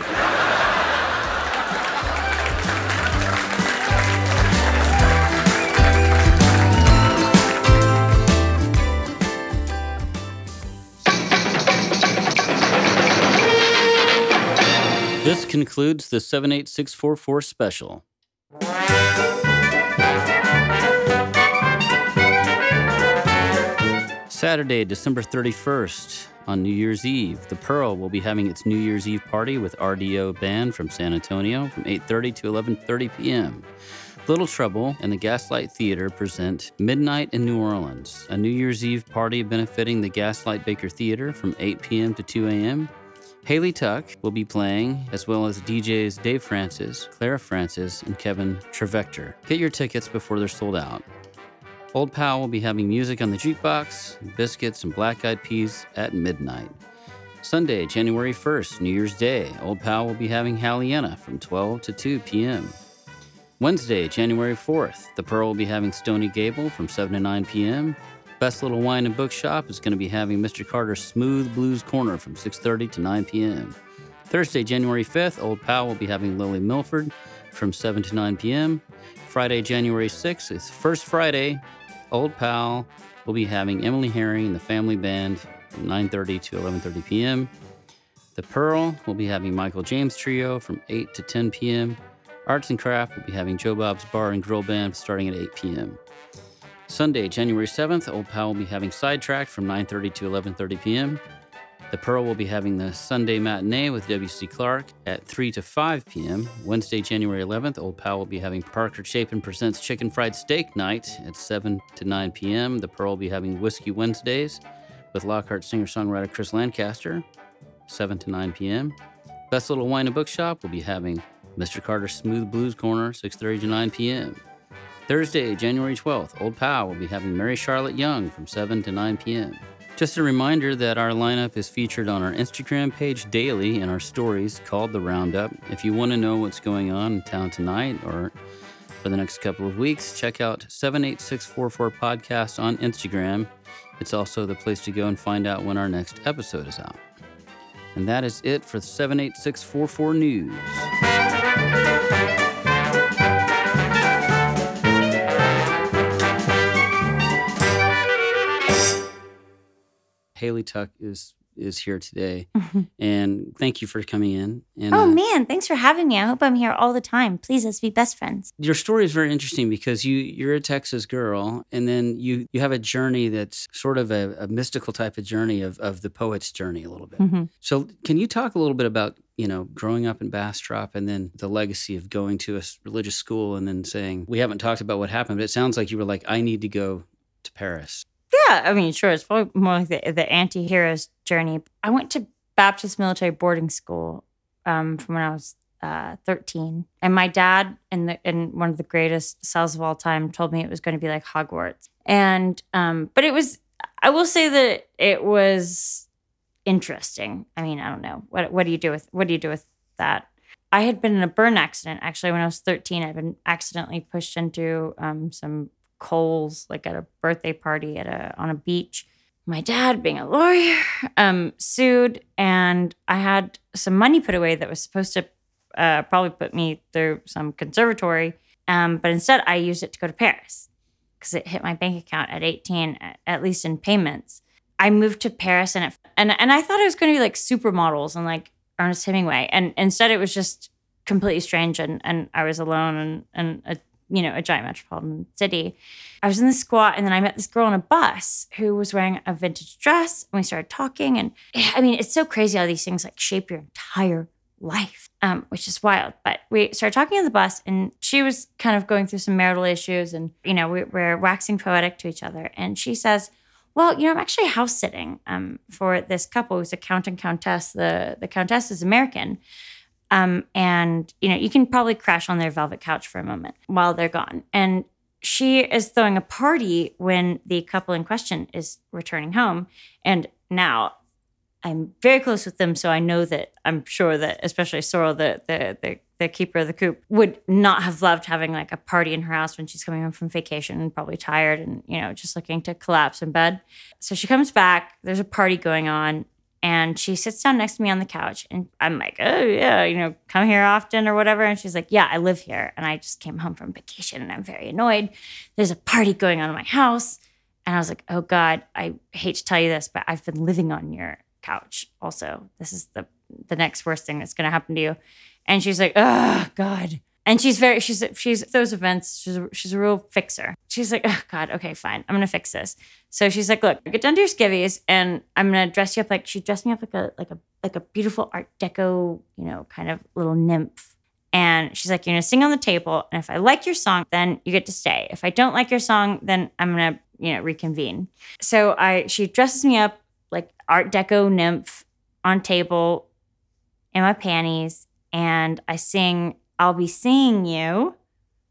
This concludes the 78644 special. Saturday, December 31st, on New Year's Eve, The Pearl will be having its New Year's Eve party with RDO Band from San Antonio from 8:30 to 11:30 p.m. Little Trouble and the Gaslight Theater present Midnight in New Orleans, a New Year's Eve party benefiting the Gaslight Baker Theater from 8 p.m. to 2 a.m. Hailey Tuck will be playing, as well as DJs Dave Francis, Clara Francis, and Kevin Trevector. Get your tickets before they're sold out. Old Pal will be having music on the jukebox, biscuits, and black eyed peas at midnight. Sunday, January 1st, New Year's Day, Old Pal will be having Halliana from 12 to 2 p.m. Wednesday, January 4th, The Pearl will be having Stony Gable from 7 to 9 p.m. Best Little Wine and Bookshop is going to be having Mr. Carter's Smooth Blues Corner from 6:30 to 9 p.m. Thursday, January 5th, Old Pal will be having Lily Milford from 7 to 9 p.m. Friday, January 6th is First Friday. Old Pal will be having Emily Herring and the Family Band from 9:30 to 11:30 p.m. The Pearl will be having Michael James Trio from 8 to 10 p.m. Arts and Craft will be having Joe Bob's Bar and Grill Band starting at 8 p.m. Sunday, January 7th, Old Pal will be having Sidetracked from 9:30 to 11:30 p.m. The Pearl will be having the Sunday matinee with W.C. Clark at 3 to 5 p.m. Wednesday, January 11th, Old Pal will be having Parker Chapin Presents Chicken Fried Steak Night at 7 to 9 p.m. The Pearl will be having Whiskey Wednesdays with Lockhart singer songwriter Chris Lancaster, 7 to 9 p.m. Best Little Wine and Bookshop will be having Mr. Carter's Smooth Blues Corner, 6.30 to 9 p.m. Thursday, January 12th, Old Pal will be having Mary Charlotte Young from 7 to 9 p.m. Just a reminder that our lineup is featured on our Instagram page daily in our stories called The Roundup. If you want to know what's going on in town tonight or for the next couple of weeks, check out 78644 Podcast on Instagram. It's also the place to go and find out when our next episode is out. And that is it for 78644 News. Hailey Tuck is is here today, and thank you for coming in. And oh uh, man, thanks for having me. I hope I'm here all the time. Please, let's be best friends. your story is very interesting because you you're a Texas girl, and then you you have a journey that's sort of a, a mystical type of journey of of the poet's journey a little bit. Mhm. So, can you talk a little bit about you know growing up in Bastrop and then the legacy of going to a religious school and then saying we haven't talked about what happened, but it sounds like you were like I need to go to Paris. Yeah, I mean, sure. It's probably more like the, the anti hero's journey. I went to Baptist military boarding school um, from when I was uh, 13. And my dad, in, the, in one of the greatest cells of all time, told me it was going to be like Hogwarts. And, um, but it was, I will say that it was interesting. I mean, I don't know. What, what do you do with, what do you do with that? I had been in a burn accident actually when I was 13. I'd been accidentally pushed into um, some coals like at a birthday party at a on a beach. My dad, being a lawyer, um, sued, and I had some money put away that was supposed to uh, probably put me through some conservatory. Um, but instead, I used it to go to Paris because it hit my bank account at 18, at least in payments. I moved to Paris, and it, and and I thought it was going to be like supermodels and like Ernest Hemingway, and instead it was just completely strange, and and I was alone and and a you know a giant metropolitan city. I was in the squat, and then I met this girl on a bus who was wearing a vintage dress, and we started talking. And I mean, it's so crazy how these things like shape your entire life, um, which is wild. But we started talking on the bus, and she was kind of going through some marital issues, and you know we, we're waxing poetic to each other. And she says, "Well, you know, I'm actually house sitting um, for this couple who's a count and countess. The the countess is American." Um, and you know, you can probably crash on their velvet couch for a moment while they're gone. And she is throwing a party when the couple in question is returning home. And now I'm very close with them, so I know that I'm sure that especially Sorrel, the the the, the keeper of the coop, would not have loved having like a party in her house when she's coming home from vacation and probably tired and you know just looking to collapse in bed. So she comes back. There's a party going on, and she sits down next to me on the couch, and I'm like, oh yeah, you know, come here often or whatever. And she's like, yeah, I live here, and I just came home from vacation, and I'm very annoyed. There's a party going on in my house. And I was like, oh God, I hate to tell you this, but I've been living on your couch also. This is the the next worst thing that's gonna happen to you. And she's like, oh God. And she's very, she's she's those events, she's a, she's a real fixer. She's like, oh God, okay, fine. I'm gonna fix this. So she's like, look, get down to your skivvies and I'm gonna dress you up like she dressed me up like a like a like a beautiful art deco, you know, kind of little nymph. And she's like, You're gonna sing on the table. And if I like your song, then you get to stay. If I don't like your song, then I'm gonna, you know, reconvene. So I she dresses me up like art deco nymph on table in my panties, and I sing I'll Be Seeing You,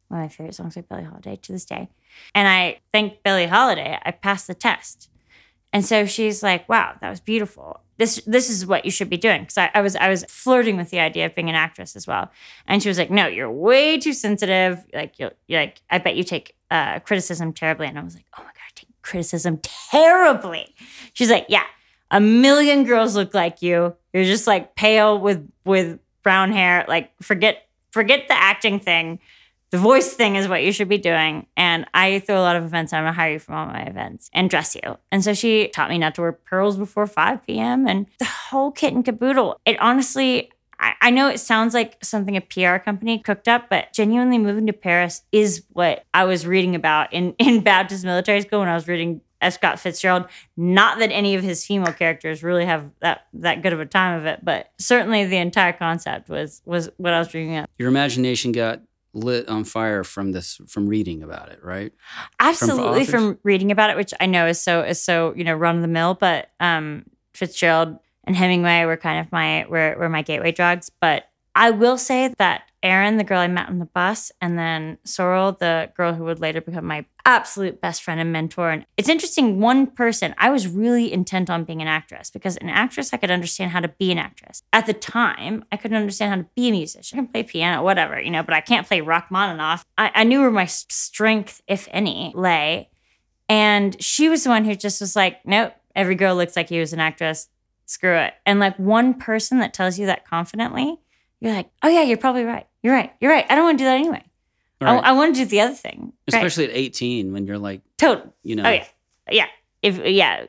one of my favorite songs by Billie Holiday to this day. And I thank Billie Holiday, I passed the test. And so she's like, wow, that was beautiful. This this is what you should be doing. Because I, I was I was flirting with the idea of being an actress as well. And she was like, no, you're way too sensitive. Like you're, you're like, I bet you take uh, criticism terribly. And I was like, oh my God, I take criticism terribly. She's like, yeah, a million girls look like you. You're just like pale with with brown hair. Like forget forget the acting thing. The voice thing is what you should be doing. And I throw a lot of events. I'm gonna hire you from all my events and dress you. And so she taught me not to wear pearls before 5 p.m. and the whole kit and caboodle. It honestly, I, I know it sounds like something a PR company cooked up, but genuinely moving to Paris is what I was reading about in, in Baptist military school when I was reading F. Scott Fitzgerald. Not that any of his female characters really have that that good of a time of it, but certainly the entire concept was was what I was dreaming of. Your imagination got lit on fire from this from reading about it, right? absolutely authors? from, reading about it which i know is so is so you know run of the mill but um fitzgerald and hemingway were kind of my were, were my gateway drugs but i will say that Erin, the girl i met on the bus and then sorrel the girl who would later become my absolute best friend and mentor and it's interesting one person i was really intent on being an actress because an actress i could understand how to be an actress at the time i couldn't understand how to be a musician i can play piano whatever you know but i can't play rachmaninoff i, I knew where my strength if any lay and she was the one who just was like, nope, every girl looks like you as an actress. Screw it. And like one person that tells you that confidently, you're like, oh yeah, you're probably right. You're right. You're right. I don't want to do that anyway. I, Right. I want to do the other thing. Right. Especially at 18 when you're like, Total. you know. Oh yeah. Yeah. If yeah.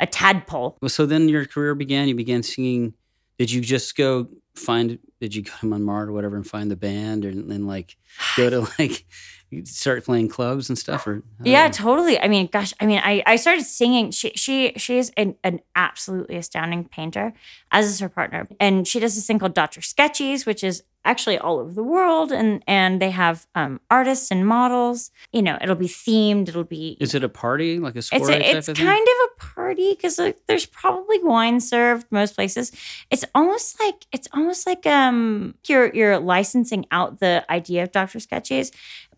A tadpole. Well, so then your career began. You began singing. Did you just go find? Did you go to Montmartre or whatever and find the band, and then like go to like you start playing clubs and stuff? Or Yeah, it- totally. I mean, gosh, I mean, I, I started singing. She she she is an, an absolutely astounding painter, as is her partner, and she does this thing called Dr. Sketchy's, which is actually all over the world, and and they have um, artists and models. You know, it'll be themed. It'll be Is it a party like a it's a, type it's of thing? kind of a party because like, there's probably wine served most places. It's almost like it's almost like um you're you're licensing out the idea of Dr. Sketchy's,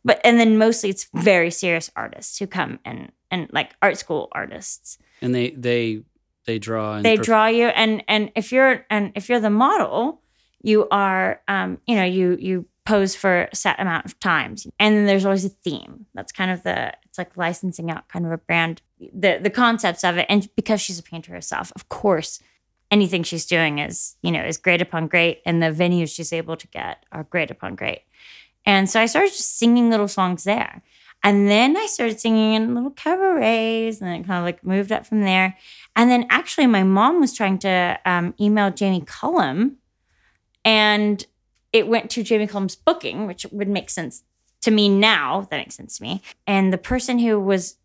but and then mostly it's very serious artists who come and and like art school artists. and they they they draw. And They perf- draw you and and if you're and if you're the model, you are um you know you you pose for a set amount of times and then there's always a theme that's kind of the it's like licensing out kind of a brand the the concepts of it and because she's a painter herself of course anything she's doing is you know is great upon great and the venues she's able to get are great upon great and so i started just singing little songs there and then i started singing in little cabarets and then kind of like moved up from there and then actually my mom was trying to um, email jamie cullum and it went to Jamie Cullum's booking, which would make sense to me now. That makes sense to me. And the person who was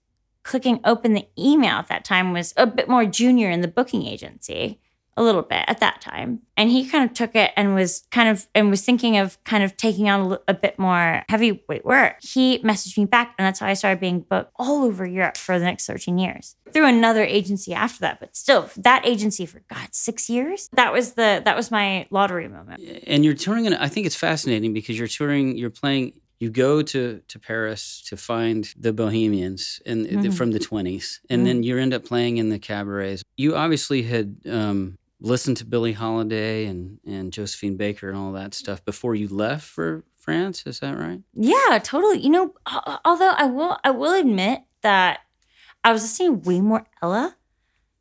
clicking open the email at that time was a bit more junior in the booking agency, a little bit at that time. And he kind of took it and was kind of and was thinking of kind of taking on a, bit more heavyweight work. He messaged me back, and that's how I started being booked all over Europe for the next 13 years. Through another agency after that, but still that agency for God six years. That was the that was my lottery moment. and you're touring. And I think it's fascinating because you're touring. You're playing. You go to to Paris to find the Bohemians and Mhm. from the 20s, and then you end up playing in the cabarets. You obviously had um, listened to Billie Holiday and and Josephine Baker and all that stuff before you left for France. Is that right? Yeah, totally. You know, although I will I will admit that I was listening way more Ella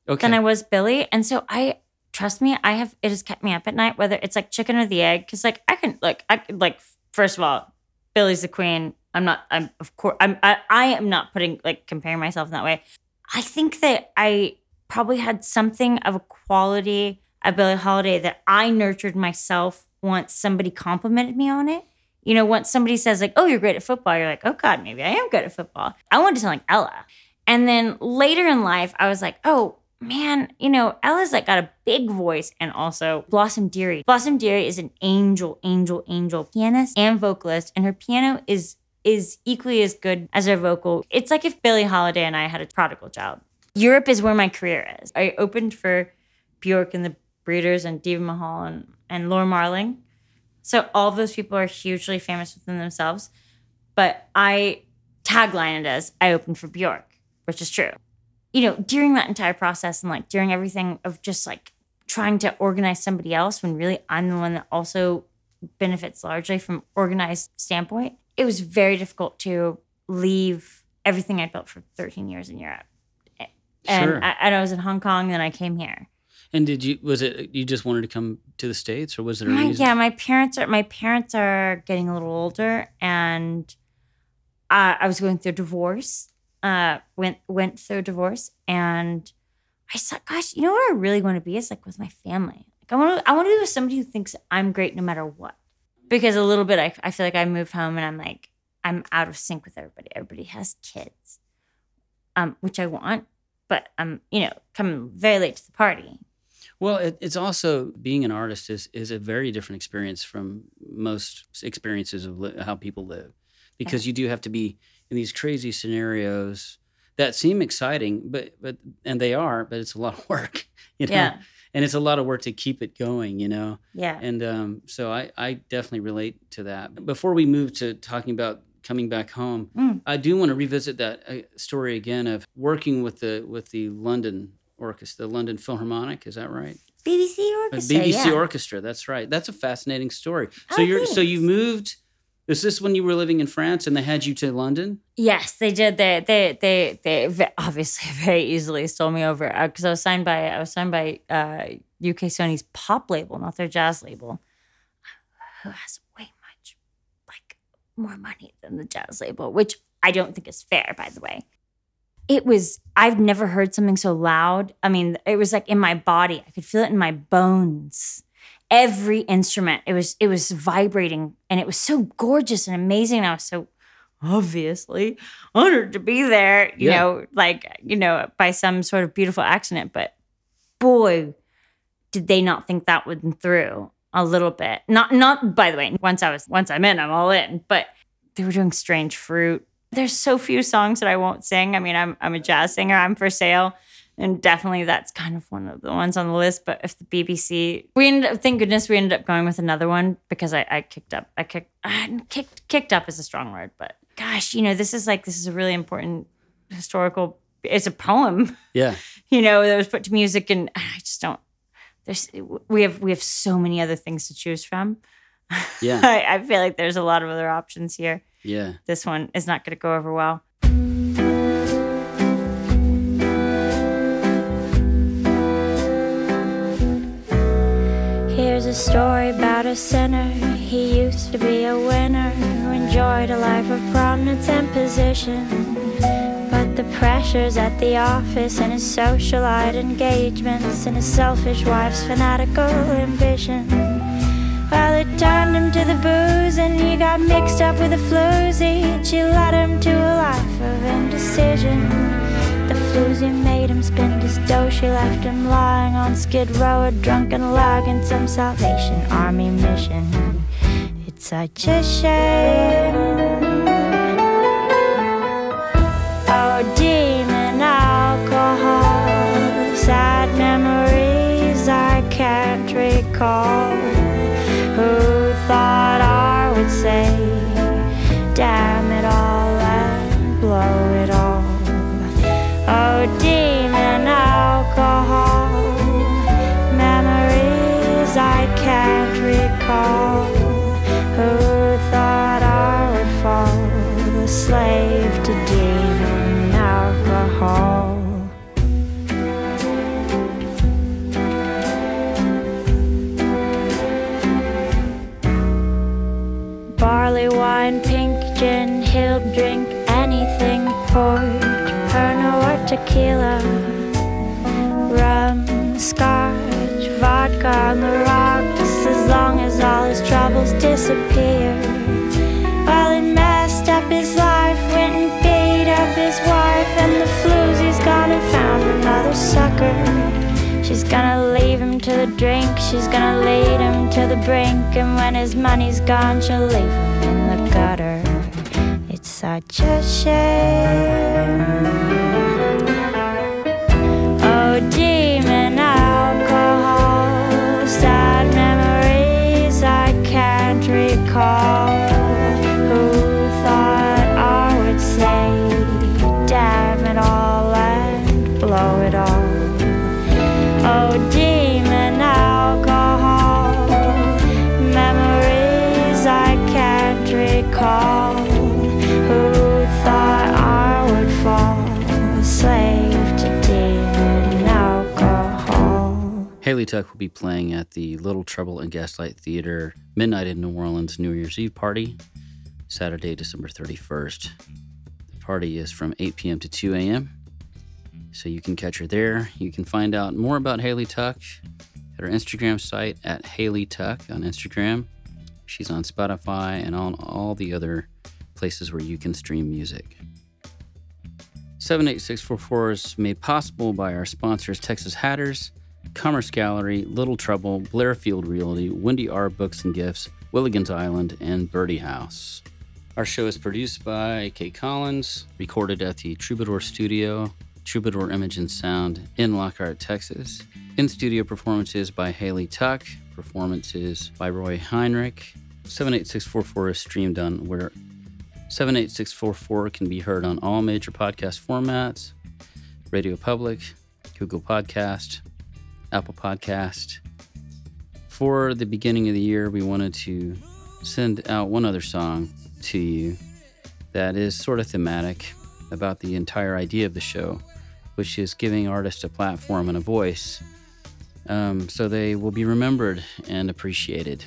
Okay. than I was Billie, and so I trust me, I have it has kept me up at night. Whether it's like chicken or the egg, because like I can like I could, like first of all, Billie's the queen. I'm not. I'm of course. I'm. I, I am not putting like comparing myself in that way. I think that I probably had something of a quality of Billie Holiday that I nurtured myself once somebody complimented me on it. You know, once somebody says like, "Oh, you're great at football," you're like, "Oh God, maybe I am good at football." I wanted to sound like Ella, and then later in life, I was like, "Oh man, you know, Ella's like got a big voice and also Blossom Dearie. Blossom Dearie is an angel, angel, angel pianist and vocalist, and her piano is is equally as good as her vocal. It's like if Billie Holiday and I had a prodigal child. Europe is where my career is. I opened for Bjork and the Breeders and Diva Mahal and, and Laura Marling. So all those people are hugely famous within themselves. But I tagline it as I opened for Bjork, which is true. You know, during that entire process and like during everything of just like trying to organize somebody else when really I'm the one that also benefits largely from organized standpoint, it was very difficult to leave everything I built for 13 years in Europe. And, Sure. I, and I was in Hong Kong, then I came here. And did you? Was it you just wanted to come to the states, or was there a My- reason? yeah, my parents are my parents are getting a little older, and I, I was going through a divorce. Uh, went went through a divorce, and I said, "Gosh, you know what I really want to be is like with my family. Like I want to I want to be with somebody who thinks I'm great no matter what." Because a little bit, I, I feel like I moved home and I'm like I'm out of sync with everybody. Everybody has kids, um, which I want, but I'm you know coming very late to the party. Well, it, it's also being an artist is is a very different experience from most experiences of li- how people live, because you do have to be in these crazy scenarios that seem exciting, but but and they are, but it's a lot of work, you know. Yeah. And it's a lot of work to keep it going, you know. Yeah. And um, so I, I definitely relate to that. Before we move to talking about coming back home, Mm. I do want to revisit that uh, story again of working with the with the London Orchestra, the London Philharmonic. Is that right? BBC Uh, Orchestra. BBC yeah. Orchestra. That's right. That's a fascinating story. So Oh, you're so you moved. Is this when you were living in France and they had you to London? Yes, they did. They they they they obviously very easily stole me over because I was signed by I was signed by uh, UK Sony's pop label, not their jazz label, who has way much like more money than the jazz label, which I don't think is fair, by the way. It was I've never heard something so loud. I mean, it was like in my body. I could feel it in my bones. Every instrument, it was it was vibrating, and it was so gorgeous and amazing. And I was so obviously honored to be there, you Yeah. know, like, you know, by some sort of beautiful accident. But boy, did they not think that went through a little bit. Not not by the way, once I was once I'm in, I'm all in. But they were doing strange fruit. There's so few songs that I won't sing. I mean, I'm I'm a jazz singer, I'm for sale. And definitely that's kind of one of the ones on the list. But if the BBC, we ended up, thank goodness we ended up going with another one because I, I kicked up, I kicked, I kicked, kicked up is a strong word, but gosh, you know, this is like, this is a really important historical, it's a poem, Yeah. you know, that was put to music. And I just don't, there's, we have, we have so many other things to choose from. Yeah. I, I feel like there's a lot of other options here. Yeah. This one is not going to go over well. Here's a story about a sinner. He used to be a winner who enjoyed a life of prominence and position. The pressures at the office and his socialite engagements and his selfish wife's fanatical ambition. Well, it turned him to the booze and he got mixed up with a floozy. She led him to a life of indecision. The floozy made him spend his dough. She left him lying on Skid Row, a drunken log in some Salvation Army mission. It's such a shame. Can't. Who thought I would say, damn it all and blow it all? Oh, demon alcohol, memories I can't recall. Port, Pernod or tequila, rum, scotch, vodka on the rocks, as long as all his troubles disappear. Well, it messed up his life, went and beat up his wife, and the floozy's gone and found another sucker. She's gonna leave him to the drink, she's gonna lead him to the brink, and when his money's gone, she'll leave him in the gutter. A shame. Oh, Hailey Tuck will be playing at the Little Trouble and Gaslight Theater Midnight in New Orleans New Year's Eve party, Saturday, December 31st. The party is from 8 p.m. to 2 a.m. So you can catch her there. You can find out more about Hailey Tuck at her Instagram site at Hailey Tuck on Instagram. She's on Spotify and on all the other places where you can stream music. 78644 is made possible by our sponsors, Texas Hatters, Commerce Gallery, Little Trouble, Blairfield Realty, Wendy R. Books and Gifts, Willigan's Island, and Birdie House. Our show is produced by Kate Collins, recorded at the Troubadour Studio, Troubadour Image and Sound in Lockhart, Texas. In studio performances by Hailey Tuck, performances by Roy Heinrich. 78644 is streamed on where 78644 can be heard on all major podcast formats Radio Public, Google Podcast, Apple Podcast. For the beginning of the year, we wanted to send out one other song to you that is sort of thematic about the entire idea of the show, which is giving artists a platform and a voice um, so they will be remembered and appreciated.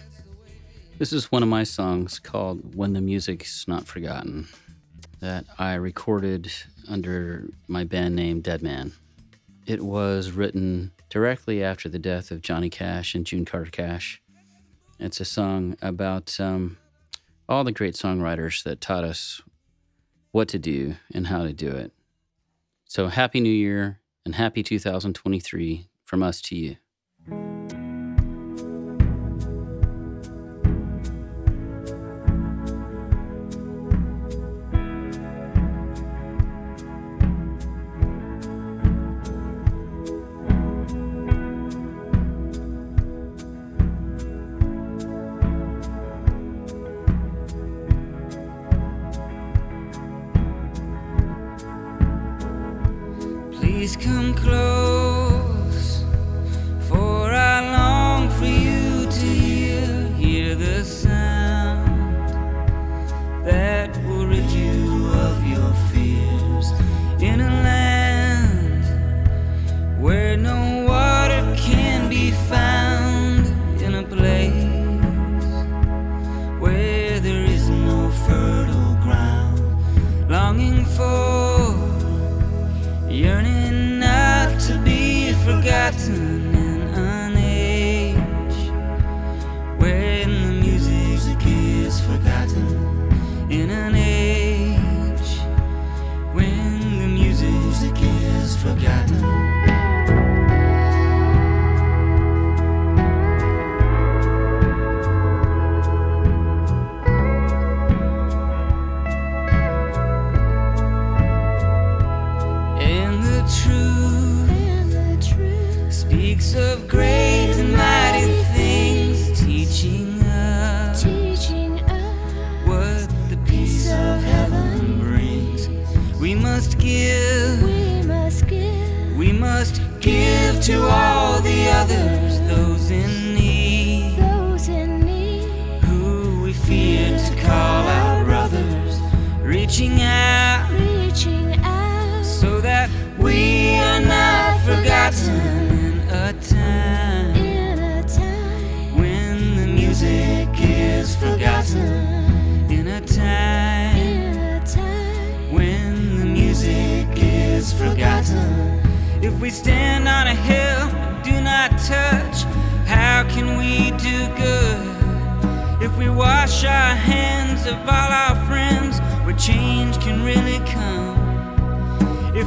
This is one of my songs called When the Music's Not Forgotten that I recorded under my band name Dead Man. It was written directly after the death of Johnny Cash and June Carter Cash. It's a song about um, all the great songwriters that taught us what to do and how to do it. So, Happy New Year and Happy 2023 from us to you.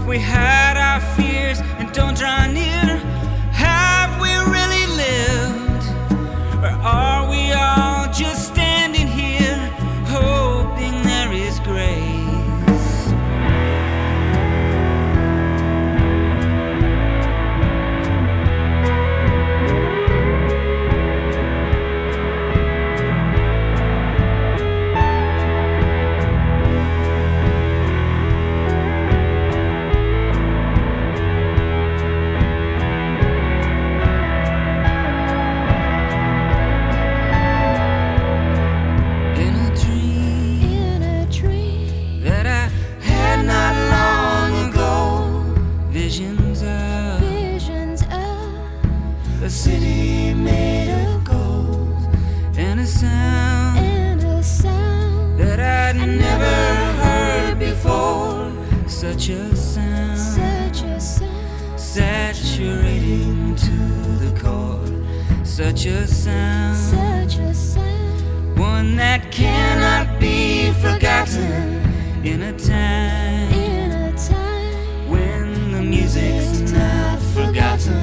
We hide our fears. And don't draw near, such a sound, such a sound, one that cannot be forgotten in a time, in a time. When the music's not forgotten,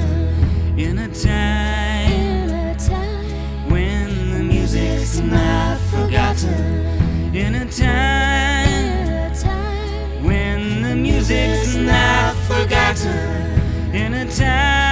in a time, in a time. When the music's not forgotten, in a time, in a time. When the music's not forgotten, in a time.